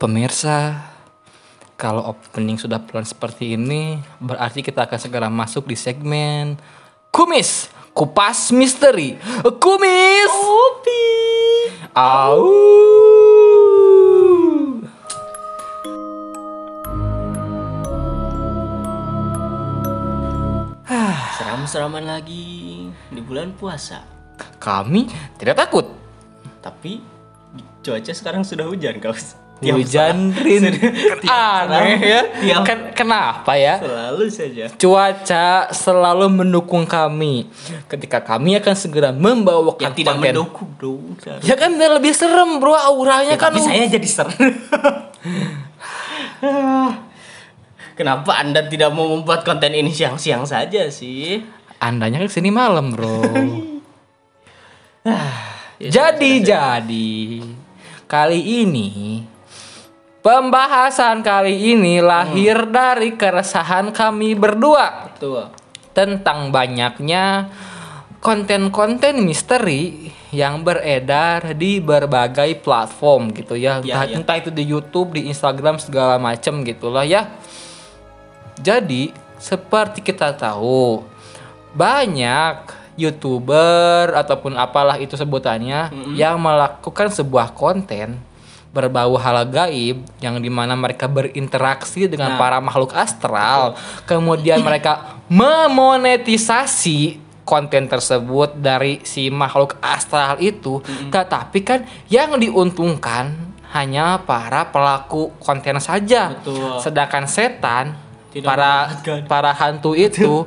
Pemirsa, kalau opening sudah pelan seperti ini, berarti kita akan segera masuk di segmen Kumis, Kupas Misteri. Kumis. Kopi. Au. Seram-seraman lagi di bulan puasa. Kami tidak takut. Tapi cuaca sekarang sudah hujan, Kaus. Hujan rin. Aneh ya. Tiap- Ken- kenapa ya? Selalu saja. Cuaca selalu mendukung kami ketika kami akan segera membawakan Yang tidak konten. mendukung dong. Ya kan lebih serem bro auranya kan Tapi saya jadi serem. Kenapa Anda tidak mau membuat konten ini siang-siang saja sih? Andanya kan ke sini malam bro Ya, Jadi jadi Kali ini Pembahasan kali ini lahir dari keresahan kami berdua Tuh. Tentang banyaknya konten-konten misteri yang beredar di berbagai platform gitu ya, Ya, entah, ya. entah itu di YouTube, di Instagram segala macem gitulah ya. Jadi seperti kita tahu banyak youtuber ataupun apalah itu sebutannya yang melakukan sebuah konten berbau hal gaib yang di mana mereka berinteraksi dengan Nah. para makhluk astral kemudian mereka memonetisasi konten tersebut dari si makhluk astral itu tetapi kan yang diuntungkan hanya para pelaku konten saja Betul. sedangkan setan Tidak para mendapatkan. para hantu itu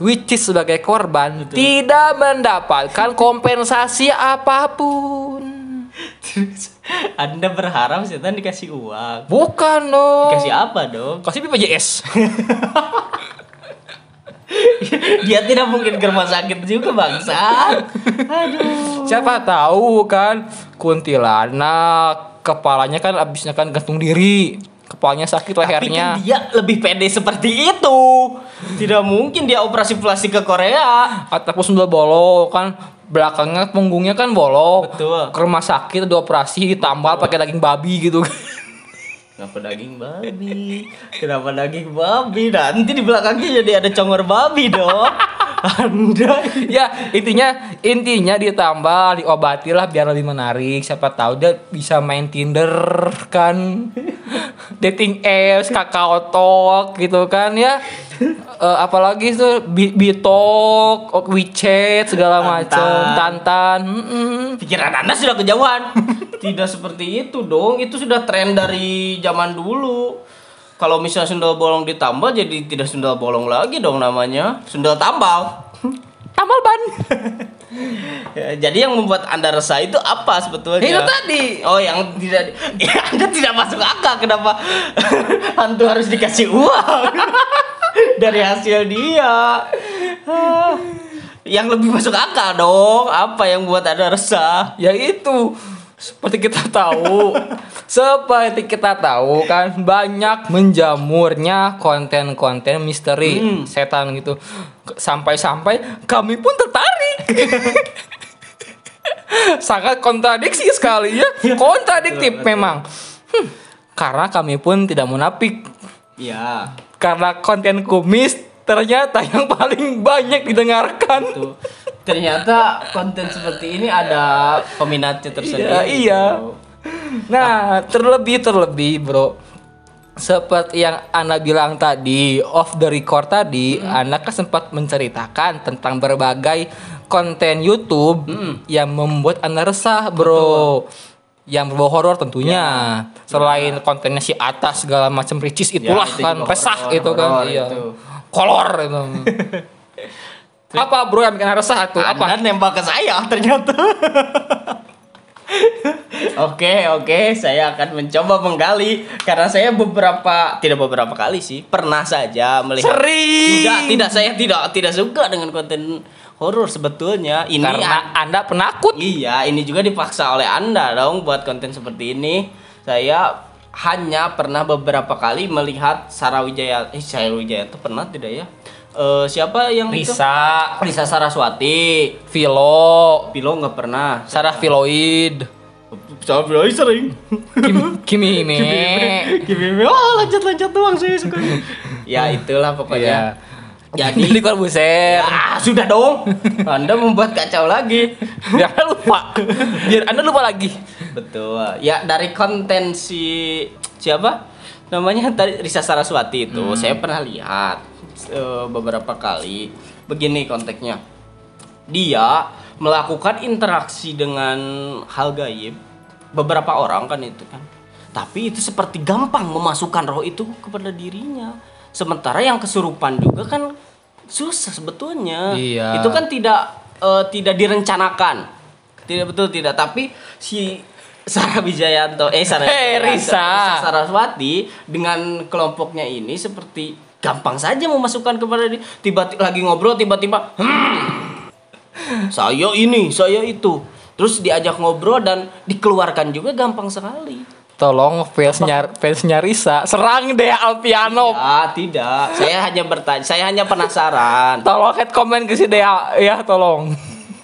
which is sebagai korban tidak mendapatkan kompensasi apa pun Anda berharap setan dikasih uang. bukan dong Dikasih apa dong? kasih BPJS Dia tidak mungkin ke rumah sakit juga bangsa. Aduh. siapa tahu kan kuntilanak kepalanya kan abisnya kan gantung diri kepalanya sakit Tapi lehernya kan dia lebih pede seperti itu. Tidak mungkin dia operasi plastik ke Korea. ataupun sundel bolong kan belakangnya punggungnya kan bolong Betul. ke rumah sakit dioperasi ditambal pakai daging babi gitu Kenapa daging babi? Kenapa daging babi? Nanti di belakangnya jadi ada congor babi dong. Anda. ya intinya intinya ditambah diobati lah biar lebih menarik siapa tahu dia bisa main Tinder kan dating apps kakao talk gitu kan ya Eh, apalagi tuh Bi- bitok WeChat segala macam tantan. Pikiran Anda sudah kejauhan. Tidak seperti itu dong. Itu sudah tren dari zaman dulu. Kalau misalnya sundal bolong ditambal jadi tidak sundal bolong lagi dong namanya. Sundal tambal. tambal ban Ya, jadi yang membuat Anda resah itu apa sebetulnya? itu tadi Oh, yang tidak ya, Anda tidak masuk akal kenapa hantu harus dikasih uang dari hasil dia. Ah, Yang lebih masuk akal dong. Apa yang buat Anda resah? ya itu. Seperti kita tahu. Seperti kita tahu kan banyak menjamurnya konten-konten misteri Hmm. setan gitu. Sampai-sampai kami pun tertarik. Sangat kontradiksi sekali ya. Kontradiktif memang. Hmm, karena kami pun tidak munafik. Ya, karena konten kumis ternyata yang paling banyak didengarkan tuh. Ternyata konten seperti ini ada peminatnya tersendiri. Iya, iya. Nah, terlebih terlebih, Bro. Seperti yang Ana bilang tadi, off the record tadi, Ana kan sempat menceritakan tentang berbagai konten YouTube yang membuat Ana resah, Bro. Yang berbau horor tentunya. Selain kontennya si atas segala macam ricis itulah itu kan resah horor, itu kan. Iya. itu. Kolor itu. Apa bro yang bikin resah tuh? Apa? Anda nembak ke saya ternyata. Oke, oke, saya akan mencoba menggali karena saya beberapa tidak beberapa kali sih, pernah saja melihat Sering. Tidak, tidak saya tidak tidak suka dengan konten horor sebetulnya. Ini Karena Anda penakut. Iya, ini juga dipaksa oleh Anda dong buat konten seperti ini. Saya hanya pernah beberapa kali melihat Sarawijaya, eh Sarawijaya itu pernah tidak ya? Eh, siapa yang itu? Risa, Risa Saraswati. Vilo, Pilo nggak pernah. Sarah Filoid. Sabi sering. Kim, Kimime. Kimi, oh lanjut-lanjut doang sih suka. ya itulah pokoknya. Iya. Jadi Jadi Corbuzier. Ah, sudah dong. Anda membuat kacau lagi. Biar Anda lupa. Biar Anda lupa lagi. Betul. Ya dari konten si siapa? Namanya tadi Risa Saraswati itu saya pernah lihat eh, beberapa kali. Begini konteksnya. Dia melakukan interaksi dengan hal gaib beberapa orang kan itu kan. Tapi itu seperti gampang memasukkan roh itu kepada dirinya. Sementara yang kesurupan juga kan susah sebetulnya. Iya. Itu kan tidak eh, tidak direncanakan. Tidak betul tidak, tapi si Sarah Wijayanto eh Sarah Wijayanto, Risa. Saraswati dengan kelompoknya ini seperti gampang saja memasukkan kepada dia. Tiba-tiba lagi ngobrol tiba-tiba "Hmm, saya ini, saya itu. Terus diajak ngobrol dan dikeluarkan juga gampang sekali. Tolong fansnya fansnya Risa serang deh Alpiano. Ah, tidak. Saya hanya bertanya, saya hanya penasaran. Tolong head comment ke si Dea ya tolong.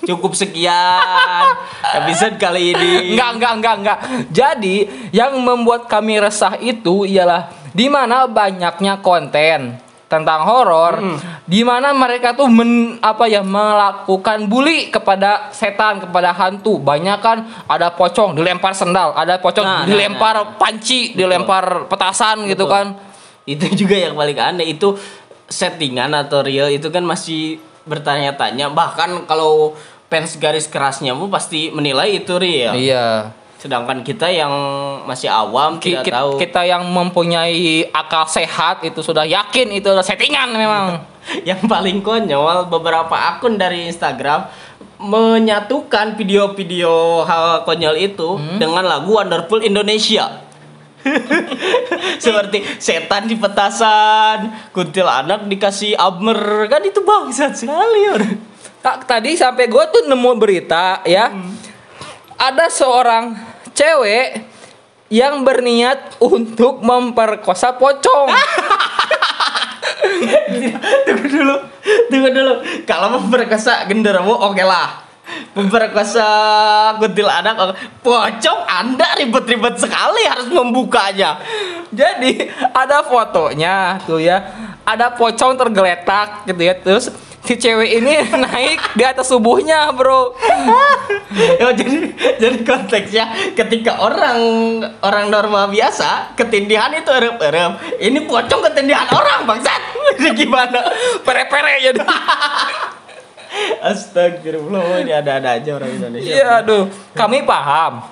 Cukup sekian episode kali ini. Enggak, enggak, enggak, enggak. Jadi, yang membuat kami resah itu ialah di mana banyaknya konten tentang horor, di mana mereka tuh men, apa ya melakukan bully kepada setan, kepada hantu. Banyak kan ada pocong dilempar sendal, ada pocong Nah, nah, dilempar panci, dilempar petasan gitu kan. itu juga yang paling aneh. Itu settingan atau real itu kan masih bertanya-tanya. Bahkan kalau fans garis kerasnya pun pasti menilai itu real. Iya. sedangkan kita yang masih awam Ki- tidak ki- tahu. Kita yang mempunyai akal sehat itu sudah yakin itu adalah settingan memang. yang paling konyol beberapa akun dari Instagram menyatukan video-video hal konyol itu Hmm? dengan lagu Wonderful Indonesia. Seperti setan di petasan, kuntilanak dikasih abmer kan itu bangsat sekali. Tak tadi sampai gue tuh nemu berita ya. Ada seorang cewek yang berniat untuk memperkosa pocong. tunggu dulu, tunggu dulu. Kalau memperkosa genderuwo oke lah. Memperkosa kuntilanak oke. Pocong Anda ribet-ribet sekali harus membukanya. Jadi ada fotonya tuh ya. Ada pocong tergeletak gitu ya. Terus si cewek ini naik di atas tubuhnya, Bro. Ya, jadi jadi konteksnya ketika orang orang normal biasa ketindihan itu erem-erem. Ini pocong ketindihan orang bangsat. Gimana? Pere-pere jadi. Astagfirullah ini ada-ada aja orang Indonesia. Iya, aduh. Kami paham.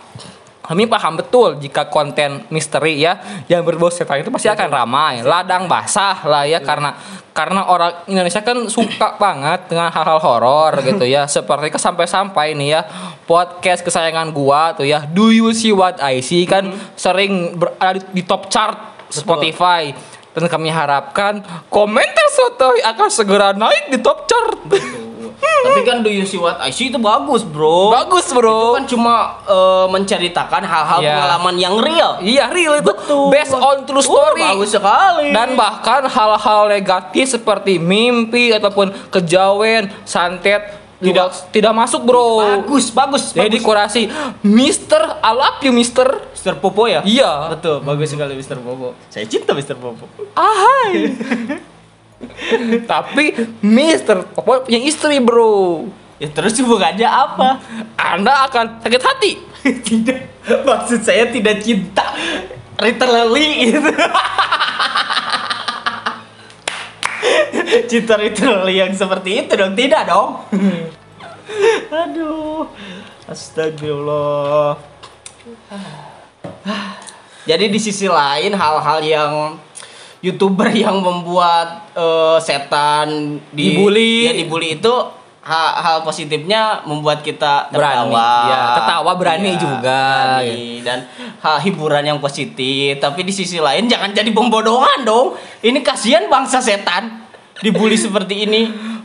Kami paham betul jika konten misteri ya yang berbau setan itu pasti akan ramai, ladang basah lah ya karena karena orang Indonesia kan suka banget dengan hal-hal horor gitu ya. Seperti ke sampai-sampai nih ya podcast kesayangan gua tuh ya Do You See What I See kan sering berada di, di top chart Spotify dan kami harapkan komentar sotoy akan segera naik di top chart. Tapi kan do you see what I see itu bagus, Bro. Bagus, Itu Bro. kan cuma eh, menceritakan hal-hal Iya. pengalaman yang real. Iya real itu based on true Oh, story. bagus sekali. Dan bahkan hal-hal negatif seperti mimpi ataupun kejawen, santet tidak tidak masuk, Bro. bagus, bagus. Jadi bagus. kurasi Mister, I love you Mister. Mr. Popo ya? Iya. Betul, bagus sekali Mr. Popo. Saya cinta Mr. Popo. Ahai. Tapi Mister Popo punya istri, Bro. Ya terus hubungannya apa? Anda akan sakit hati. tidak maksud saya tidak cinta literally itu cinta literally yang seperti itu dong. Tidak dong. Aduh. Astagfirullah. Jadi di sisi lain hal-hal yang youtuber yang membuat eh, setan di- Dibully. ya dibully itu ha- hal positifnya membuat kita Berani. tertawa. Ya, ketawa berani juga. berani. dan ha, hiburan yang positif. Tapi di sisi lain jangan jadi pembodohan dong. Ini kasihan bangsa setan dibully seperti ini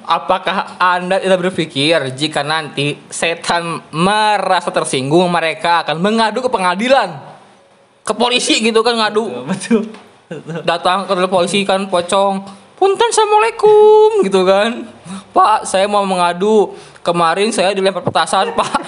Apakah Anda tidak berpikir jika nanti setan merasa tersinggung mereka akan mengadu ke pengadilan? Ke polisi gitu kan ngadu. betul Datang ke polisi kan pocong. Punten assalamualaikum gitu kan. Pak, saya mau mengadu. Kemarin saya dilempar petasan, Pak.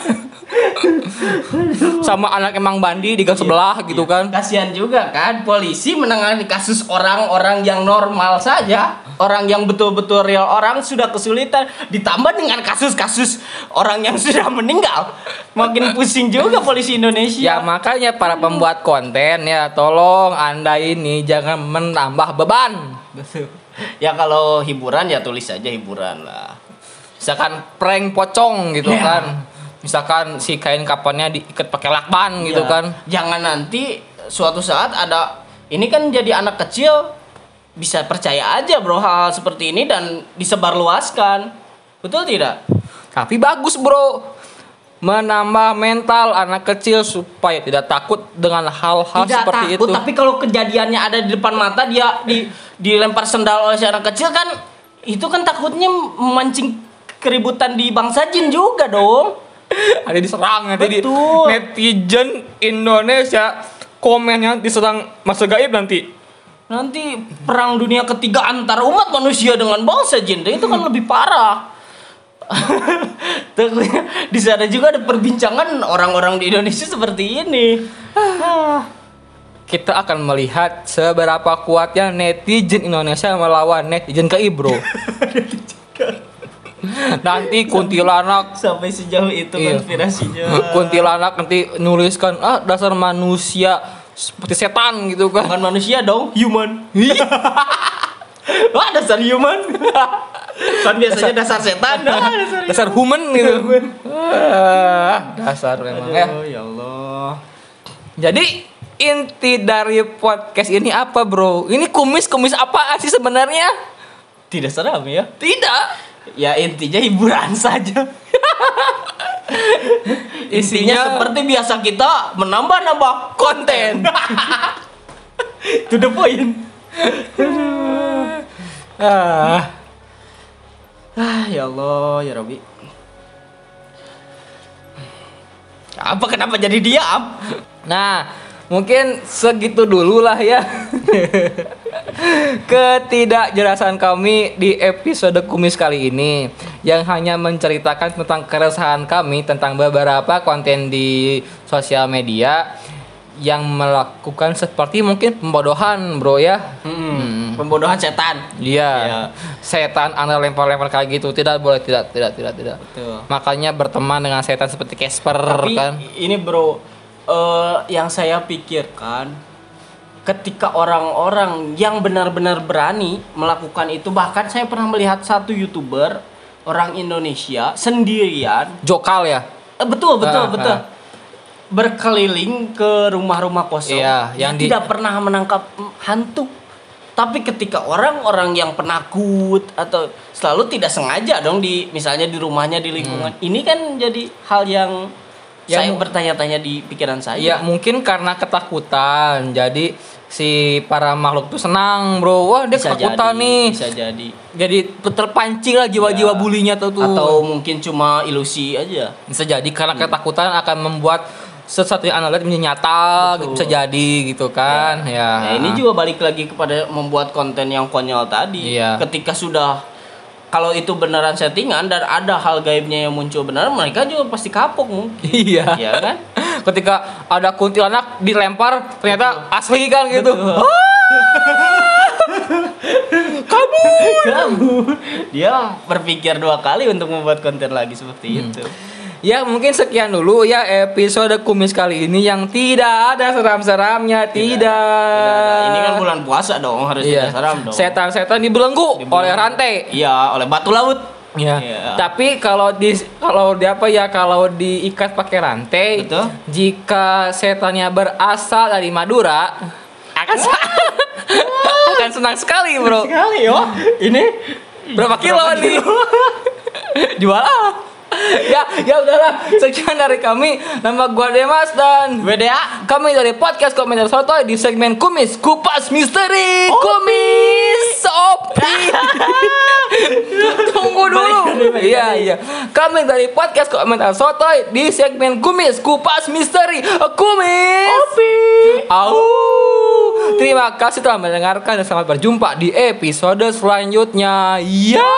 Sama anak emang bandi di gang sebelah gitu kan. Kasihan juga kan polisi menangani kasus orang-orang yang normal saja, orang yang betul-betul real orang sudah kesulitan ditambah dengan kasus-kasus orang yang sudah meninggal. Makin pusing juga polisi Ya Indonesia. makanya para pembuat konten ya tolong anda ini jangan menambah beban. Ya kalau hiburan ya tulis aja hiburan lah. Misalkan prank pocong gitu Ya. kan. Misalkan si kain kapannya diikat pakai lakban gitu Ya, kan. Jangan nanti suatu saat ada ini kan jadi anak kecil bisa percaya aja bro hal seperti ini dan disebarluaskan. Betul tidak? Tapi bagus bro menambah mental anak kecil supaya tidak takut dengan hal-hal Tidak seperti takut, itu. tapi kalau kejadiannya ada di depan mata dia di dilempar sendal oleh si anak kecil kan itu kan takutnya memancing keributan di bangsa jin juga dong. Ada diserang nanti di netizen Indonesia komennya diserang masa gaib nanti. Nanti perang dunia ketiga antar umat manusia dengan bangsa jin itu kan lebih parah. Di sana juga ada perbincangan orang-orang di Indonesia seperti ini. Kita akan melihat seberapa kuatnya netizen Indonesia melawan netizen gaib, Bro. nanti kuntilanak Sampai sejauh itu Iya. konspirasinya. kuntilanak nanti nuliskan ah dasar manusia seperti setan gitu kan. Bukan manusia dong, human. Wah, dasar human. kan biasanya dasar setan. Ah, dasar dasar human gitu. Ah, dasar memang ya. Aduh, ya Allah. Jadi inti dari podcast ini apa, Bro? Ini kumis-kumis apa sih sebenarnya? Tidak seram ya? Tidak. Ya intinya hiburan saja. Intinya Isinya- seperti biasa kita menambah-nambah konten. to the point. Ah, Ah, ya Allah, ya Robi. Apa kenapa jadi diam? Nah, mungkin segitu dulu lah ya. Ketidakjelasan kami di episode kumis kali ini yang hanya menceritakan tentang keresahan kami tentang beberapa konten di sosial media yang melakukan seperti mungkin pembodohan, Bro ya. Hmm, Pembodohan setan. Iya. Iya. Setan anda lempar-lempar kayak gitu tidak boleh tidak tidak tidak tidak. Betul. Makanya berteman dengan setan seperti Casper Tapi kan. ini bro, eh, yang saya pikirkan ketika orang-orang yang benar-benar berani melakukan itu bahkan saya pernah melihat satu youtuber orang Indonesia sendirian Jokal ya. Eh, betul betul Ah, betul ah. berkeliling ke rumah-rumah kosong Iya, yang di- tidak pernah menangkap hantu tapi ketika orang-orang yang penakut atau selalu tidak sengaja dong di misalnya di rumahnya di lingkungan ini kan jadi hal yang Hmm. Ya, saya bertanya-tanya di pikiran saya. Iya mungkin karena ketakutan. Jadi si para makhluk tuh senang bro. Wah dia bisa ketakutan jadi, nih. bisa jadi. Jadi terpancing lah jiwa-jiwa Ya. bulinya tuh tuh. Atau mungkin cuma ilusi aja. Bisa jadi karena Hmm. ketakutan akan membuat sesuatu yang anda lihat menjadi nyata gitu, bisa jadi gitu kan. Ya, Nah, ini juga balik lagi kepada membuat konten yang konyol tadi. Iya. Ketika sudah kalau itu beneran settingan dan ada hal gaibnya yang muncul beneran, mereka juga pasti kapok mungkin. iya Iya kan? ketika ada kuntilanak dilempar ternyata asli kan gitu Betul. kamu Kamu dia berpikir dua kali untuk membuat konten lagi seperti Hmm. itu. Ya mungkin sekian dulu ya episode kumis kali ini yang tidak ada seram-seramnya tidak. Tidak. Ini kan bulan puasa dong, harus Iya. tidak seram dong. Setan-setan dibelenggu Dibelenggu. oleh rantai. Iya, oleh batu laut. Ya. Iya. Tapi kalau di kalau di apa ya kalau diikat pakai rantai, Betul. jika setannya berasal dari Madura, akan akan senang sekali, Bro. Sekali yo. Ini Berapa kilo nih? Jual ah. ya, ya udahlah. Sekian dari kami. Nama gua Demas dan BDA kami dari podcast komentar sotoy di segmen kumis kupas misteri. Kumis opi. Tunggu dulu. Iya iya. Kami dari podcast komentar sotoy di segmen kumis kupas misteri. Kumis opi. Au. Terima kasih telah mendengarkan dan selamat berjumpa di episode selanjutnya. Ya